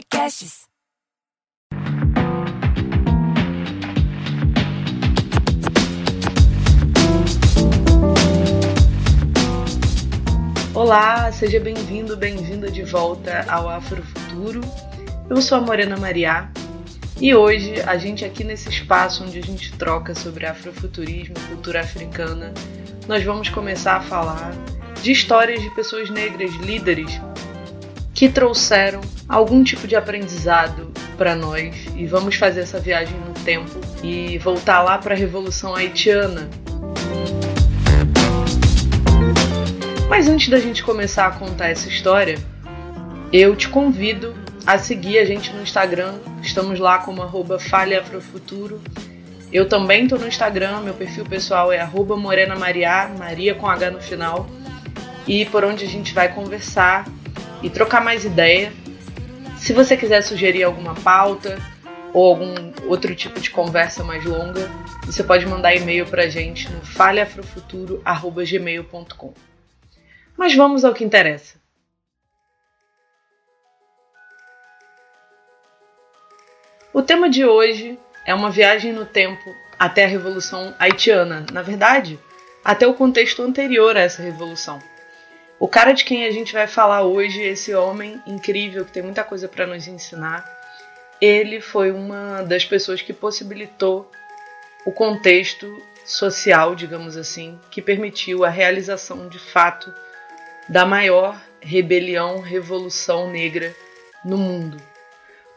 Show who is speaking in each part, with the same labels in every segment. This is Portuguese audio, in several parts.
Speaker 1: Podcasts.
Speaker 2: Olá, seja bem-vindo, bem-vinda de volta ao Afrofuturo. Eu sou a Morena Mariá e hoje a gente aqui nesse espaço onde a gente troca sobre afrofuturismo, cultura africana, nós vamos começar a falar de histórias de pessoas negras líderes que trouxeram algum tipo de aprendizado para nós e vamos fazer essa viagem no tempo e voltar lá para a Revolução Haitiana. Mas antes da gente começar a contar essa história, eu te convido a seguir a gente no Instagram. Estamos lá como arroba. Eu também estou no Instagram, meu perfil pessoal é arroba Morena Maria, Maria com H no final. E por onde a gente vai conversar e trocar mais ideia. Se você quiser sugerir alguma pauta ou algum outro tipo de conversa mais longa, você pode mandar e-mail para a gente no falhaafrofuturo.gmail.com. Mas vamos ao que interessa. O tema de hoje é uma viagem no tempo até a Revolução Haitiana, na verdade, até o contexto anterior a essa revolução. O cara de quem a gente vai falar hoje, esse homem incrível que tem muita coisa para nos ensinar, ele foi uma das pessoas que possibilitou o contexto social, digamos assim, que permitiu a realização de fato da maior rebelião, revolução negra no mundo.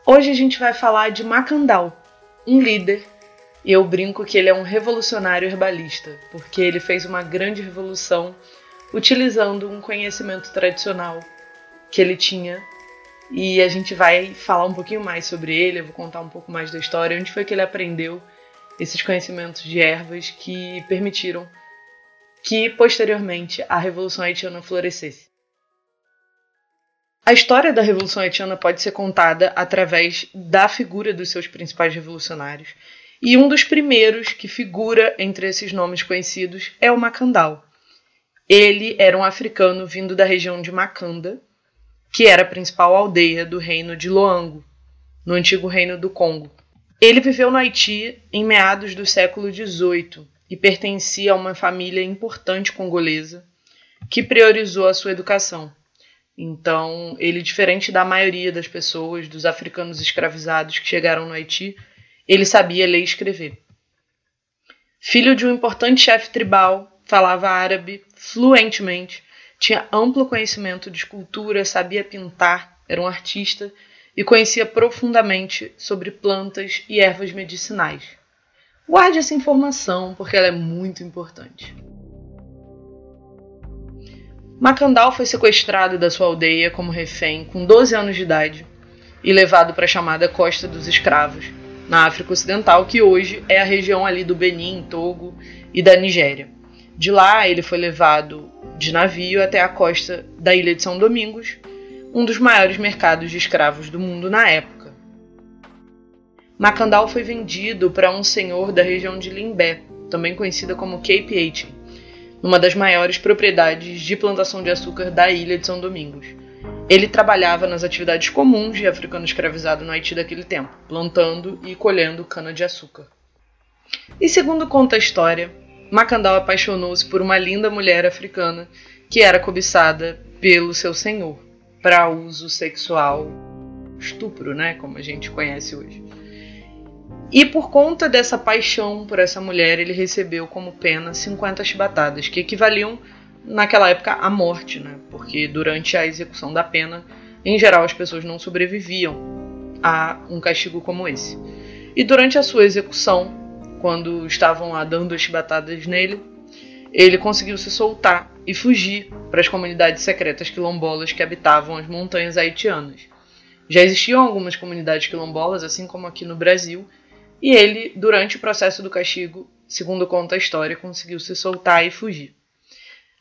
Speaker 2: Hoje a gente vai falar de Macandal, um líder, e eu brinco que ele é um revolucionário herbalista, porque ele fez uma grande revolução utilizando um conhecimento tradicional que ele tinha. E a gente vai falar um pouquinho mais sobre ele, eu vou contar um pouco mais da história, onde foi que ele aprendeu esses conhecimentos de ervas que permitiram que posteriormente a Revolução Haitiana florescesse. A história da Revolução Haitiana pode ser contada através da figura dos seus principais revolucionários, e um dos primeiros que figura entre esses nomes conhecidos é o Macandal. Ele era um africano vindo da região de Macanda, que era a principal aldeia do reino de Loango, no antigo reino do Congo. Ele viveu no Haiti em meados do século XVIII e pertencia a uma família importante congolesa que priorizou a sua educação. Então, ele, diferente da maioria das pessoas, dos africanos escravizados que chegaram no Haiti, ele sabia ler e escrever. Filho de um importante chefe tribal, falava árabe fluentemente, tinha amplo conhecimento de escultura, sabia pintar, era um artista e conhecia profundamente sobre plantas e ervas medicinais. Guarde essa informação porque ela é muito importante. Macandal foi sequestrado da sua aldeia como refém com 12 anos de idade e levado para a chamada Costa dos Escravos, na África Ocidental, que hoje é a região ali do Benin, Togo e da Nigéria. De lá, ele foi levado de navio até a costa da ilha de São Domingos, um dos maiores mercados de escravos do mundo na época. Macandal foi vendido para um senhor da região de Limbé, também conhecida como Cape Haiti, numa das maiores propriedades de plantação de açúcar da ilha de São Domingos. Ele trabalhava nas atividades comuns de africano escravizado no Haiti daquele tempo, plantando e colhendo cana-de-açúcar. E segundo conta a história, Macandal apaixonou-se por uma linda mulher africana que era cobiçada pelo seu senhor para uso sexual, estupro, né, como a gente conhece hoje. E por conta dessa paixão por essa mulher, ele recebeu como pena 50 chibatadas, que equivaliam naquela época à morte, né? Porque durante a execução da pena, em geral, as pessoas não sobreviviam a um castigo como esse. E durante a sua execução, quando estavam lá dando as chibatadas nele, ele conseguiu se soltar e fugir para as comunidades secretas quilombolas que habitavam as montanhas haitianas. Já existiam algumas comunidades quilombolas, assim como aqui no Brasil, e ele, durante o processo do castigo, segundo conta a história, conseguiu se soltar e fugir.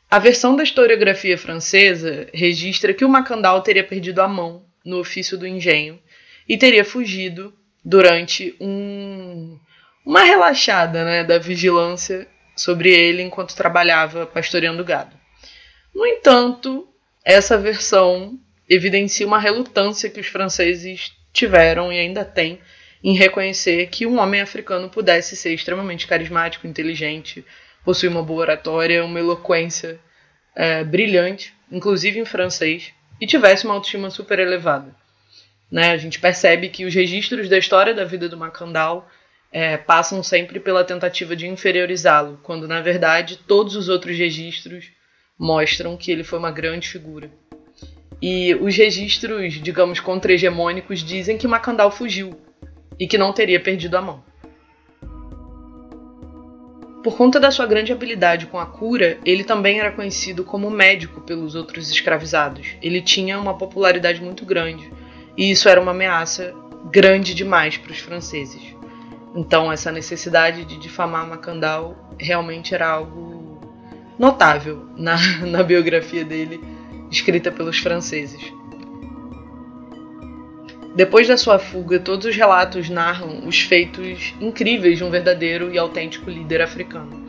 Speaker 2: A versão da historiografia francesa registra que o Macandal teria perdido a mão no ofício do engenho e teria fugido durante um, uma relaxada né, da vigilância sobre ele enquanto trabalhava pastoreando gado. No entanto, essa versão evidencia uma relutância que os franceses tiveram e ainda têm em reconhecer que um homem africano pudesse ser extremamente carismático, inteligente, possuir uma boa oratória, uma eloquência é, brilhante, inclusive em francês, e tivesse uma autoestima super elevada. Né? A gente percebe que os registros da história da vida do Macandal é, passam sempre pela tentativa de inferiorizá-lo, quando na verdade todos os outros registros mostram que ele foi uma grande figura. E os registros, digamos, contra-hegemônicos dizem que Macandal fugiu e que não teria perdido a mão. Por conta da sua grande habilidade com a cura, ele também era conhecido como médico pelos outros escravizados. Ele tinha uma popularidade muito grande, e isso era uma ameaça grande demais para os franceses. Então, essa necessidade de difamar Macandal realmente era algo notável na, na biografia dele, escrita pelos franceses. Depois da sua fuga, todos os relatos narram os feitos incríveis de um verdadeiro e autêntico líder africano.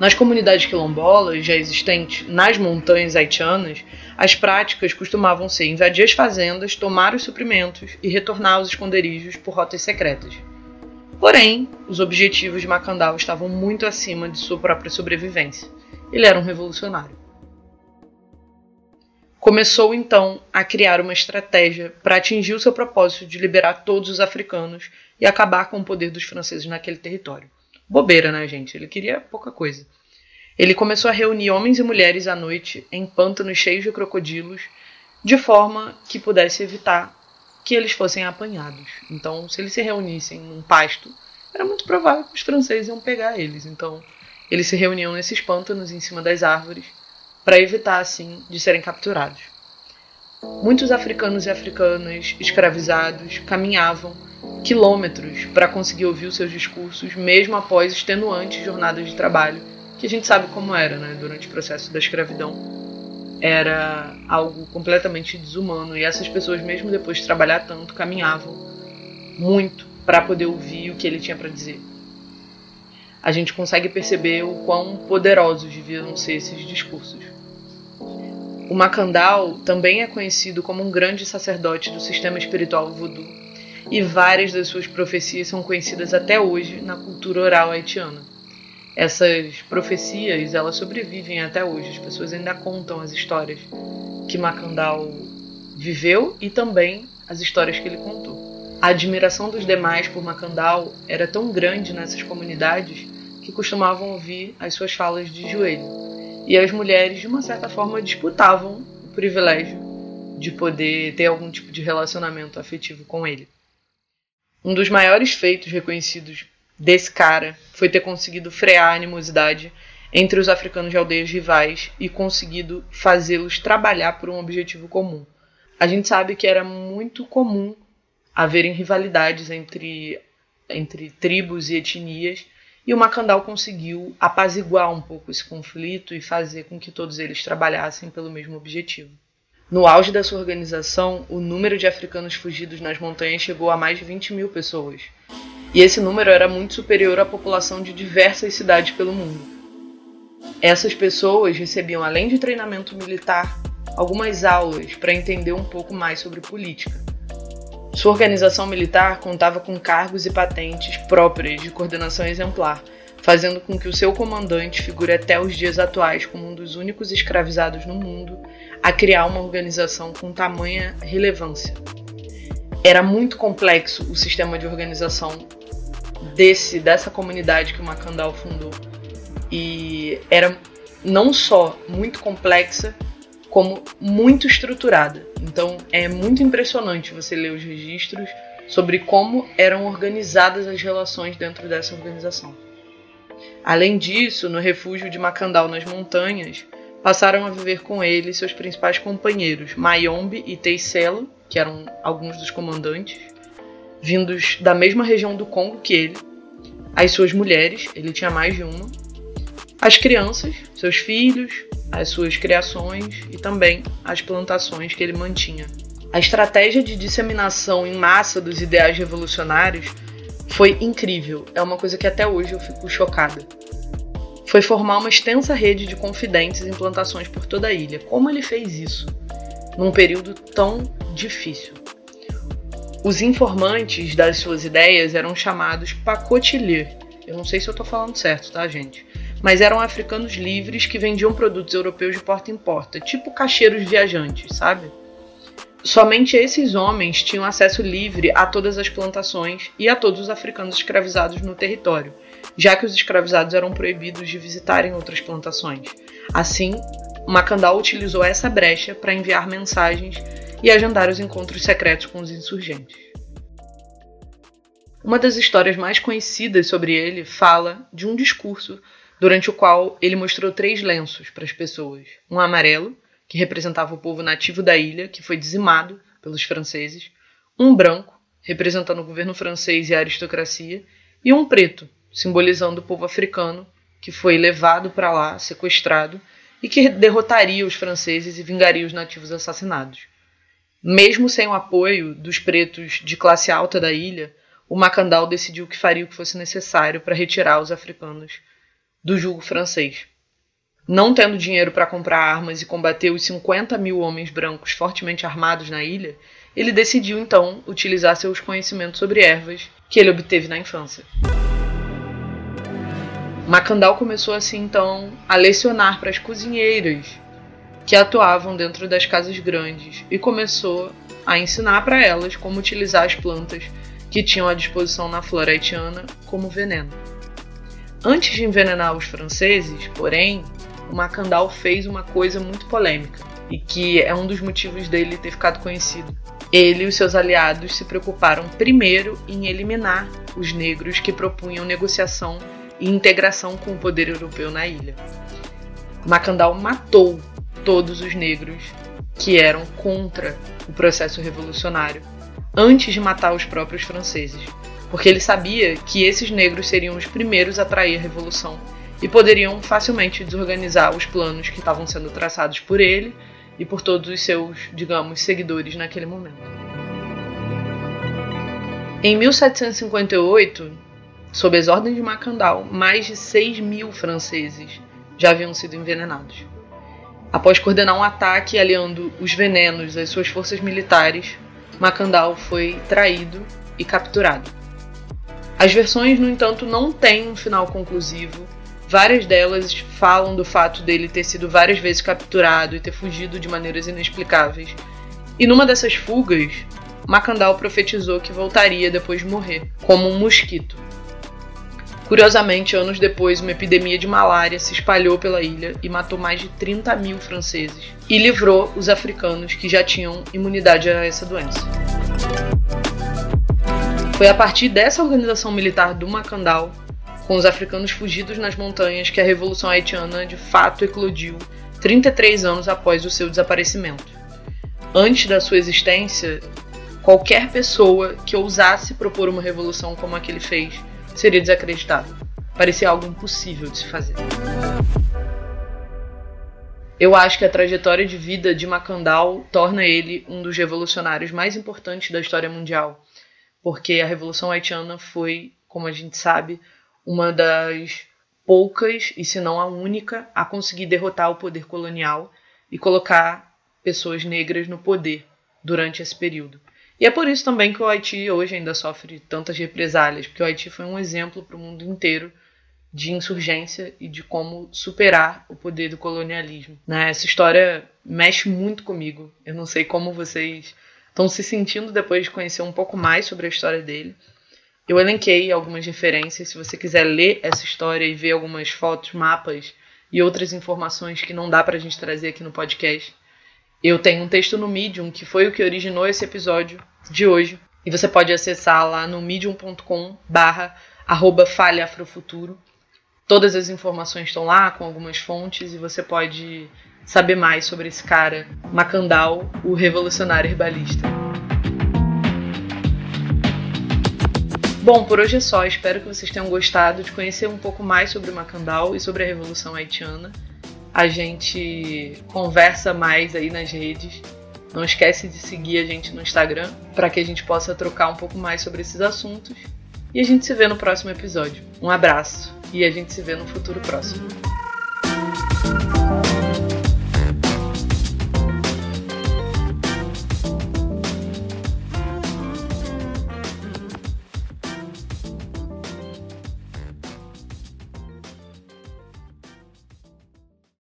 Speaker 2: Nas comunidades quilombolas já existentes nas montanhas haitianas, as práticas costumavam ser invadir as fazendas, tomar os suprimentos e retornar aos esconderijos por rotas secretas. Porém, os objetivos de Macandal estavam muito acima de sua própria sobrevivência. Ele era um revolucionário. Começou então a criar uma estratégia para atingir o seu propósito de liberar todos os africanos e acabar com o poder dos franceses naquele território. Bobeira, né, gente? Ele queria pouca coisa. Ele começou a reunir homens e mulheres à noite em pântanos cheios de crocodilos, de forma que pudesse evitar que eles fossem apanhados. Então, se eles se reunissem num pasto, era muito provável que os franceses iam pegar eles. Então, eles se reuniam nesses pântanos em cima das árvores para evitar assim de serem capturados. Muitos africanos e africanas escravizados caminhavam quilômetros para conseguir ouvir os seus discursos, mesmo após extenuantes jornadas de trabalho, que a gente sabe como era, né, durante o processo da escravidão. Era algo completamente desumano e essas pessoas, mesmo depois de trabalhar tanto, caminhavam muito para poder ouvir o que ele tinha para dizer. A gente consegue perceber o quão poderosos deviam ser esses discursos. O Macandal também é conhecido como um grande sacerdote do sistema espiritual voodoo, e várias das suas profecias são conhecidas até hoje na cultura oral haitiana. Essas profecias, elas sobrevivem até hoje, as pessoas ainda contam as histórias que Macandal viveu e também as histórias que ele contou. A admiração dos demais por Macandal era tão grande nessas comunidades que costumavam ouvir as suas falas de joelho e as mulheres, de uma certa forma, disputavam o privilégio de poder ter algum tipo de relacionamento afetivo com ele. Um dos maiores feitos reconhecidos desse cara foi ter conseguido frear a animosidade entre os africanos de aldeias rivais e conseguido fazê-los trabalhar por um objetivo comum. A gente sabe que era muito comum haverem rivalidades entre, entre tribos e etnias e o Macandal conseguiu apaziguar um pouco esse conflito e fazer com que todos eles trabalhassem pelo mesmo objetivo. No auge da sua organização, o número de africanos fugidos nas montanhas chegou a mais de 20 mil pessoas. E esse número era muito superior à população de diversas cidades pelo mundo. Essas pessoas recebiam, além de treinamento militar, algumas aulas para entender um pouco mais sobre política. Sua organização militar contava com cargos e patentes próprias de coordenação exemplar, fazendo com que o seu comandante figure até os dias atuais como um dos únicos escravizados no mundo a criar uma organização com tamanha relevância. Era muito complexo o sistema de organização desse dessa comunidade que o Macandal fundou. E era não só muito complexa, como muito estruturada. Então é muito impressionante você ler os registros sobre como eram organizadas as relações dentro dessa organização. Além disso, no refúgio de Macandal nas montanhas, passaram a viver com ele seus principais companheiros, Mayombe e Teicelo, que eram alguns dos comandantes, vindos da mesma região do Congo que ele, as suas mulheres, ele tinha mais de uma, as crianças, seus filhos, as suas criações e também as plantações que ele mantinha. A estratégia de disseminação em massa dos ideais revolucionários foi incrível, é uma coisa que até hoje eu fico chocada. Foi formar uma extensa rede de confidentes em plantações por toda a ilha. Como ele fez isso? num período tão difícil. Os informantes das suas ideias eram chamados pacotilher. Eu não sei se eu estou falando certo, tá, gente? Mas eram africanos livres que vendiam produtos europeus de porta em porta, tipo caixeiros viajantes, sabe? Somente esses homens tinham acesso livre a todas as plantações e a todos os africanos escravizados no território, já que os escravizados eram proibidos de visitarem outras plantações. Assim, Macandal utilizou essa brecha para enviar mensagens e agendar os encontros secretos com os insurgentes. Uma das histórias mais conhecidas sobre ele fala de um discurso durante o qual ele mostrou três lenços para as pessoas: um amarelo, que representava o povo nativo da ilha, que foi dizimado pelos franceses, um branco, representando o governo francês e a aristocracia, e um preto, simbolizando o povo africano, que foi levado para lá, sequestrado, e que derrotaria os franceses e vingaria os nativos assassinados. Mesmo sem o apoio dos pretos de classe alta da ilha, o Macandal decidiu que faria o que fosse necessário para retirar os africanos do jugo francês. Não tendo dinheiro para comprar armas e combater os 50 mil homens brancos fortemente armados na ilha, ele decidiu então utilizar seus conhecimentos sobre ervas que ele obteve na infância. Macandal começou assim então a lecionar para as cozinheiras que atuavam dentro das casas grandes e começou a ensinar para elas como utilizar as plantas que tinham à disposição na flora haitiana como veneno. Antes de envenenar os franceses, porém, o Macandal fez uma coisa muito polêmica e que é um dos motivos dele ter ficado conhecido. Ele e os seus aliados se preocuparam primeiro em eliminar os negros que propunham negociação e integração com o poder europeu na ilha. Macandal matou todos os negros que eram contra o processo revolucionário antes de matar os próprios franceses, porque ele sabia que esses negros seriam os primeiros a trair a revolução e poderiam facilmente desorganizar os planos que estavam sendo traçados por ele e por todos os seus, digamos, seguidores naquele momento. Em 1758, sob as ordens de Macandal, mais de 6 mil franceses já haviam sido envenenados. Após coordenar um ataque aliando os venenos às suas forças militares, Macandal foi traído e capturado. As versões, no entanto, não têm um final conclusivo Várias delas falam do fato dele ter sido várias vezes capturado e ter fugido de maneiras inexplicáveis. E numa dessas fugas, Macandal profetizou que voltaria depois de morrer, como um mosquito. Curiosamente, anos depois, uma epidemia de malária se espalhou pela ilha e matou mais de 30 mil franceses, e livrou os africanos que já tinham imunidade a essa doença. Foi a partir dessa organização militar do Macandal com os africanos fugidos nas montanhas que a Revolução Haitiana de fato eclodiu 33 anos após o seu desaparecimento. Antes da sua existência, qualquer pessoa que ousasse propor uma revolução como a que ele fez seria desacreditada. Parecia algo impossível de se fazer. Eu acho que a trajetória de vida de Macandal torna ele um dos revolucionários mais importantes da história mundial, porque a Revolução Haitiana foi, como a gente sabe, uma das poucas, e se não a única, a conseguir derrotar o poder colonial e colocar pessoas negras no poder durante esse período. E é por isso também que o Haiti hoje ainda sofre tantas represálias, porque o Haiti foi um exemplo para o mundo inteiro de insurgência e de como superar o poder do colonialismo. Né? Essa história mexe muito comigo. Eu não sei como vocês estão se sentindo depois de conhecer um pouco mais sobre a história dele. Eu elenquei algumas referências. Se você quiser ler essa história e ver algumas fotos, mapas e outras informações que não dá para a gente trazer aqui no podcast, eu tenho um texto no Medium que foi o que originou esse episódio de hoje. E você pode acessar lá no medium.com barra arroba falhaafrofuturo. Todas as informações estão lá com algumas fontes e você pode saber mais sobre esse cara, Macandal, o revolucionário herbalista. Bom, por hoje é só. Espero que vocês tenham gostado de conhecer um pouco mais sobre o Macandal e sobre a Revolução Haitiana. A gente conversa mais aí nas redes. Não esquece de seguir a gente no Instagram para que a gente possa trocar um pouco mais sobre esses assuntos. E a gente se vê no próximo episódio. Um abraço e a gente se vê no futuro próximo.